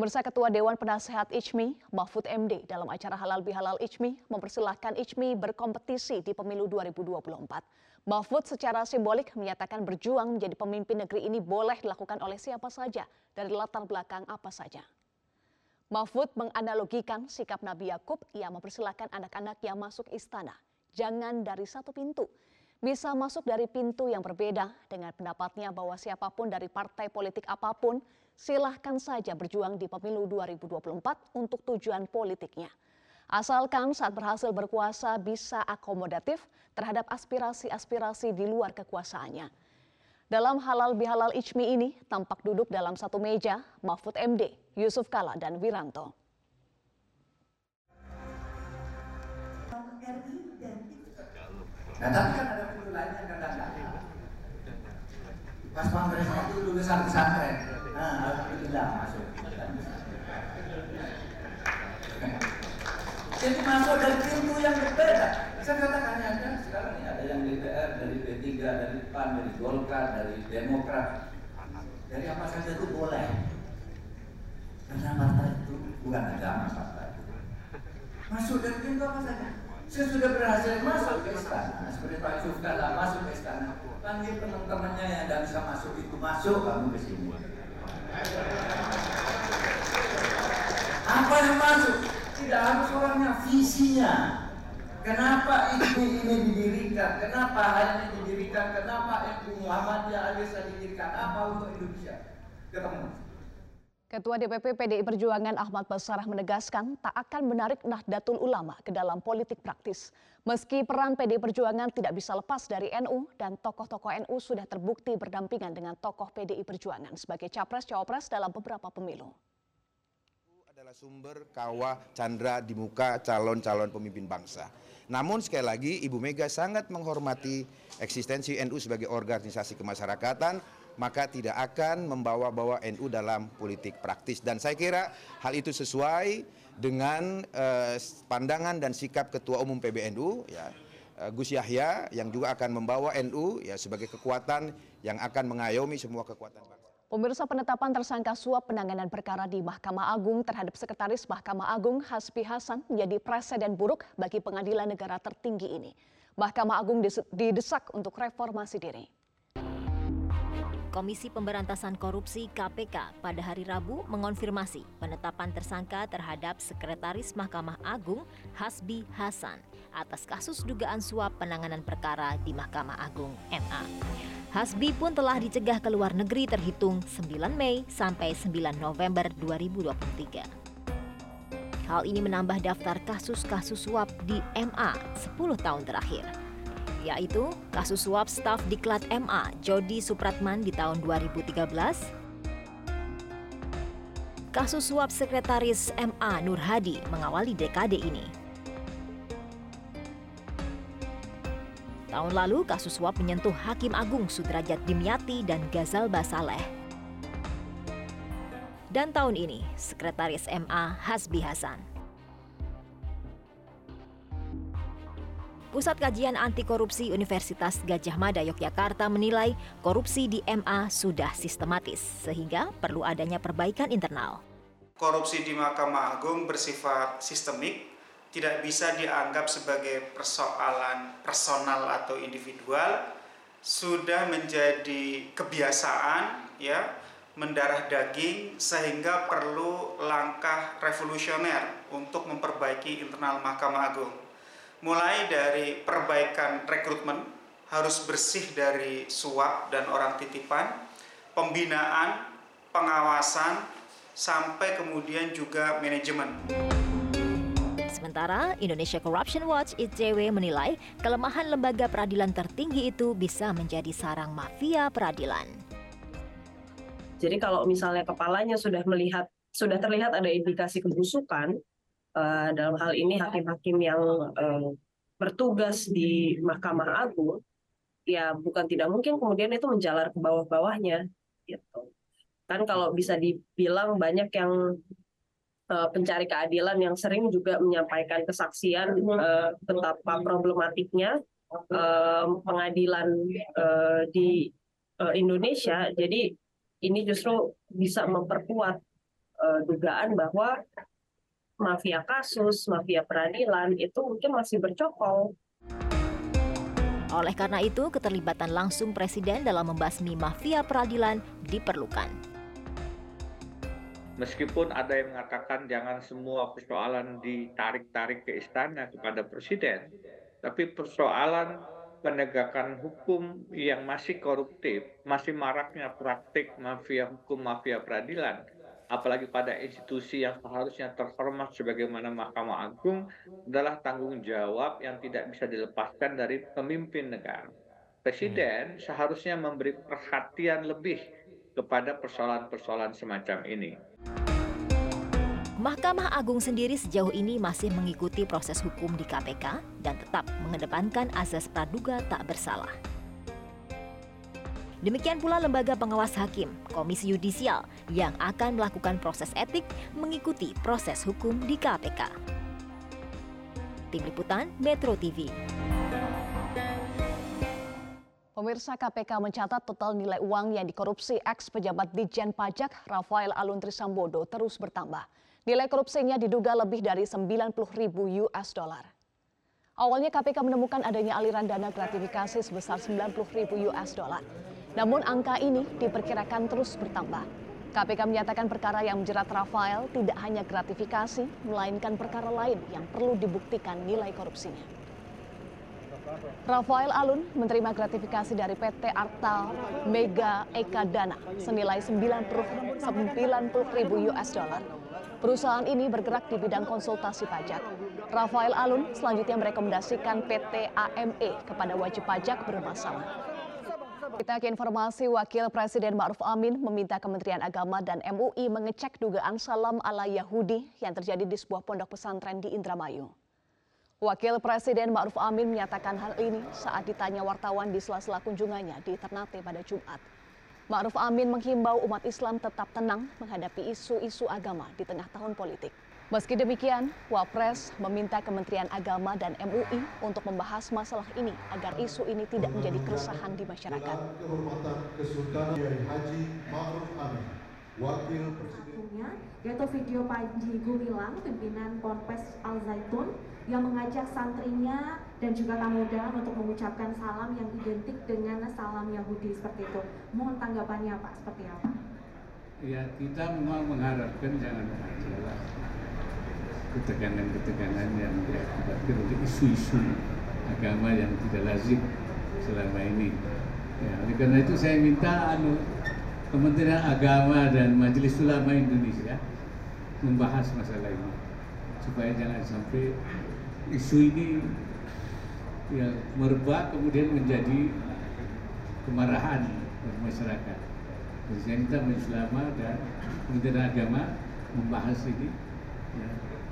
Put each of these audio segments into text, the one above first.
Pemirsa Ketua Dewan Penasehat ICMI, Mahfud MD, dalam acara Halal Bihalal ICMI mempersilahkan ICMI berkompetisi di pemilu 2024. Mahfud secara simbolik menyatakan berjuang menjadi pemimpin negeri ini boleh dilakukan oleh siapa saja dari latar belakang apa saja. Mahfud menganalogikan sikap Nabi Yakub yang mempersilahkan anak-anak yang masuk istana. Jangan dari satu pintu, bisa masuk dari pintu yang berbeda dengan pendapatnya bahwa siapa pun dari partai politik apa pun silahkan saja berjuang di pemilu 2024 untuk tujuan politiknya. Asalkan saat berhasil berkuasa bisa akomodatif terhadap aspirasi-aspirasi di luar kekuasaannya. Dalam halal bihalal ijmi ini tampak duduk dalam satu meja Mahfud MD, Yusuf Kala, dan Wiranto. Tapi kan ada pintu lainnya kadang-kadang. Pas kongresnya itu lulusan pesantren. Nah, alhamdulillah masuk. Jadi masuk dari pintu yang berbeda. Saya katakan ada sekarang ini ada yang DPR, dari P3, dari PAN, dari Golkar, dari Demokrat. Dari apa saja itu boleh. Karena partai itu bukan agama partai. Masuk dari pintu apa saja. Saya sudah berhasil masuk ke istana, seperti Pak Yusuf Kala masuk ke istana. Panggil teman-temannya yang tidak bisa masuk itu masuk kamu ke sini. Apa yang masuk? Tidak harus orangnya, visinya. Kenapa ini ini didirikan? Kenapa hal ini didirikan? Kenapa MU Muhammadiyah Alisa didirikan? Apa untuk Indonesia? Ketemu. Ketua DPP PDI Perjuangan Ahmad Basarah menegaskan tak akan menarik Nahdlatul Ulama ke dalam politik praktis. Meski peran PDI Perjuangan tidak bisa lepas dari NU dan tokoh-tokoh NU sudah terbukti berdampingan dengan tokoh PDI Perjuangan sebagai capres-cawapres dalam beberapa pemilu adalah sumber kawah chandra di muka calon-calon pemimpin bangsa. Namun sekali lagi Ibu Mega sangat menghormati eksistensi NU sebagai organisasi kemasyarakatan maka tidak akan membawa-bawa NU dalam politik praktis. Dan saya kira hal itu sesuai dengan uh, pandangan dan sikap Ketua Umum PBNU, ya, uh, Gus Yahya, yang juga akan membawa NU ya sebagai kekuatan yang akan mengayomi semua kekuatan bangsa. Pemirsa penetapan tersangka suap penanganan perkara di Mahkamah Agung terhadap Sekretaris Mahkamah Agung Hasbi Hasan menjadi presiden buruk bagi pengadilan negara tertinggi ini. Mahkamah Agung didesak untuk reformasi diri. Komisi Pemberantasan Korupsi KPK pada hari Rabu mengonfirmasi penetapan tersangka terhadap Sekretaris Mahkamah Agung Hasbi Hasan atas kasus dugaan suap penanganan perkara di Mahkamah Agung MA. Hasbi pun telah dicegah ke luar negeri terhitung 9 Mei sampai 9 November 2023. Hal ini menambah daftar kasus-kasus suap di MA 10 tahun terakhir yaitu kasus suap staf Diklat MA Jody Supratman di tahun 2013, kasus suap sekretaris MA Nur Hadi mengawali dekade ini. Tahun lalu, kasus suap menyentuh Hakim Agung Sudrajat Dimyati dan Gazal Basaleh. Dan tahun ini, Sekretaris MA Hasbi Hasan. Pusat Kajian Anti Korupsi Universitas Gajah Mada Yogyakarta menilai korupsi di MA sudah sistematis sehingga perlu adanya perbaikan internal. Korupsi di Mahkamah Agung bersifat sistemik, tidak bisa dianggap sebagai persoalan personal atau individual, sudah menjadi kebiasaan ya mendarah daging sehingga perlu langkah revolusioner untuk memperbaiki internal Mahkamah Agung mulai dari perbaikan rekrutmen harus bersih dari suap dan orang titipan, pembinaan, pengawasan, sampai kemudian juga manajemen. Sementara Indonesia Corruption Watch ICW menilai kelemahan lembaga peradilan tertinggi itu bisa menjadi sarang mafia peradilan. Jadi kalau misalnya kepalanya sudah melihat sudah terlihat ada indikasi kebusukan, uh, dalam hal ini hakim-hakim yang uh, bertugas di Mahkamah Agung, ya bukan tidak mungkin kemudian itu menjalar ke bawah-bawahnya, gitu. Kan kalau bisa dibilang banyak yang pencari keadilan yang sering juga menyampaikan kesaksian uh, betapa problematiknya uh, pengadilan uh, di uh, Indonesia. Jadi ini justru bisa memperkuat uh, dugaan bahwa mafia kasus, mafia peradilan itu mungkin masih bercokol. Oleh karena itu, keterlibatan langsung Presiden dalam membasmi mafia peradilan diperlukan. Meskipun ada yang mengatakan jangan semua persoalan ditarik-tarik ke istana kepada Presiden, tapi persoalan penegakan hukum yang masih koruptif, masih maraknya praktik mafia hukum, mafia peradilan, apalagi pada institusi yang seharusnya terhormat sebagaimana Mahkamah Agung adalah tanggung jawab yang tidak bisa dilepaskan dari pemimpin negara. Presiden hmm. seharusnya memberi perhatian lebih kepada persoalan-persoalan semacam ini. Mahkamah Agung sendiri sejauh ini masih mengikuti proses hukum di KPK dan tetap mengedepankan asas praduga tak bersalah. Demikian pula lembaga pengawas hakim, Komisi Yudisial, yang akan melakukan proses etik mengikuti proses hukum di KPK. Tim Liputan Metro TV. Pemirsa KPK mencatat total nilai uang yang dikorupsi ex pejabat Dijen Pajak Rafael Aluntri Sambodo terus bertambah. Nilai korupsinya diduga lebih dari 90 ribu US dollar. Awalnya KPK menemukan adanya aliran dana gratifikasi sebesar 90 ribu US dollar. Namun angka ini diperkirakan terus bertambah. KPK menyatakan perkara yang menjerat Rafael tidak hanya gratifikasi, melainkan perkara lain yang perlu dibuktikan nilai korupsinya. Rafael Alun menerima gratifikasi dari PT Arta Mega Eka Dana senilai 90, 90 ribu US dollar. Perusahaan ini bergerak di bidang konsultasi pajak. Rafael Alun selanjutnya merekomendasikan PT AME kepada wajib pajak bermasalah. Kita ke informasi Wakil Presiden Ma'ruf Amin meminta Kementerian Agama dan MUI mengecek dugaan salam ala Yahudi yang terjadi di sebuah pondok pesantren di Indramayu. Wakil Presiden Ma'ruf Amin menyatakan hal ini saat ditanya wartawan di sela-sela kunjungannya di Ternate pada Jumat. Ma'ruf Amin menghimbau umat Islam tetap tenang menghadapi isu-isu agama di tengah tahun politik. Meski demikian, Wapres meminta Kementerian Agama dan MUI untuk membahas masalah ini agar isu ini tidak menjadi keresahan di masyarakat. Wakil Presiden. yaitu video Panji Gumilang, pimpinan Ponpes Al Zaitun, yang mengajak santrinya dan juga tamu undangan untuk mengucapkan salam yang identik dengan salam Yahudi seperti itu. Mohon tanggapannya Pak, seperti apa? Ya, kita memang mengharapkan jangan ada ketegangan-ketegangan yang diakibatkan oleh isu-isu agama yang tidak lazim selama ini. Ya, oleh karena itu saya minta anu, Kementerian Agama dan Majelis Ulama Indonesia membahas masalah ini supaya jangan sampai isu ini ya merebak kemudian menjadi kemarahan masyarakat. Jadi saya Majelis Ulama dan Kementerian Agama membahas ini ya,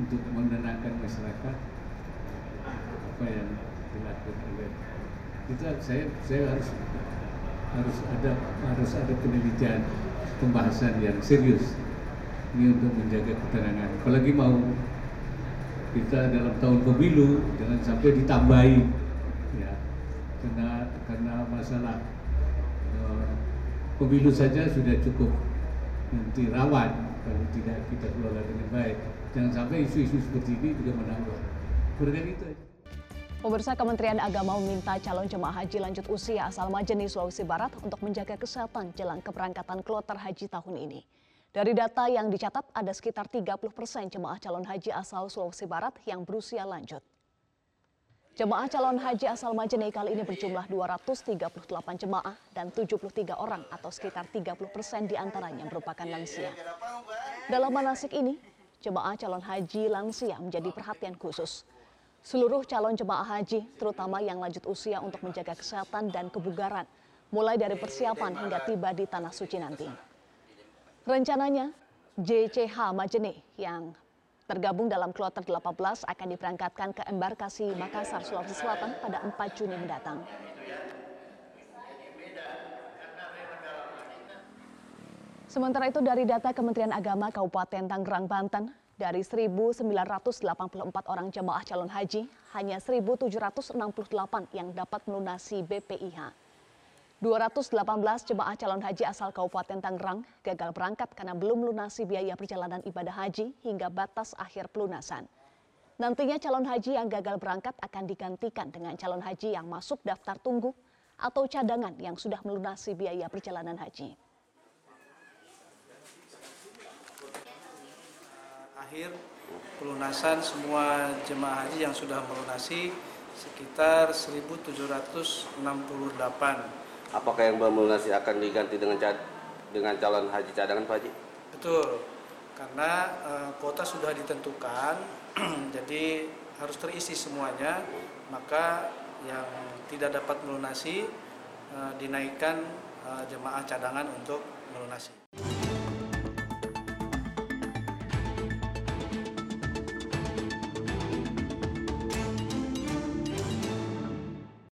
untuk menenangkan masyarakat apa yang dilakukan oleh kita saya saya harus harus ada harus ada penelitian pembahasan yang serius. Ini untuk menjaga keterangan apalagi mau kita dalam tahun pemilu jangan sampai ditambahi ya. Karena karena masalah uh, pemilu saja sudah cukup nanti rawan kalau tidak kita kelola dengan baik. Jangan sampai isu-isu seperti ini juga menambah. Berkat itu Pemirsa Kementerian Agama meminta calon jemaah haji lanjut usia asal Majene, Sulawesi Barat untuk menjaga kesehatan jelang keberangkatan kloter haji tahun ini. Dari data yang dicatat, ada sekitar 30 persen jemaah calon haji asal Sulawesi Barat yang berusia lanjut. Jemaah calon haji asal Majene kali ini berjumlah 238 jemaah dan 73 orang atau sekitar 30 persen di antaranya merupakan lansia. Dalam manasik ini, jemaah calon haji lansia menjadi perhatian khusus. Seluruh calon jemaah haji, terutama yang lanjut usia untuk menjaga kesehatan dan kebugaran, mulai dari persiapan hingga tiba di Tanah Suci nanti. Rencananya, JCH Majene yang tergabung dalam kloter 18 akan diberangkatkan ke embarkasi Makassar, Sulawesi Selatan pada 4 Juni mendatang. Sementara itu dari data Kementerian Agama Kabupaten Tangerang, Banten, dari 1.984 orang jemaah calon haji, hanya 1.768 yang dapat melunasi BPIH. 218 jemaah calon haji asal Kabupaten Tangerang gagal berangkat karena belum melunasi biaya perjalanan ibadah haji hingga batas akhir pelunasan. Nantinya calon haji yang gagal berangkat akan digantikan dengan calon haji yang masuk daftar tunggu atau cadangan yang sudah melunasi biaya perjalanan haji. Akhir pelunasan semua jemaah haji yang sudah melunasi sekitar 1.768 apakah yang belum melunasi akan diganti dengan dengan calon haji cadangan Pak Haji? Betul, karena uh, kuota sudah ditentukan, jadi harus terisi semuanya, maka yang tidak dapat melunasi uh, dinaikkan uh, jemaah cadangan untuk melunasi.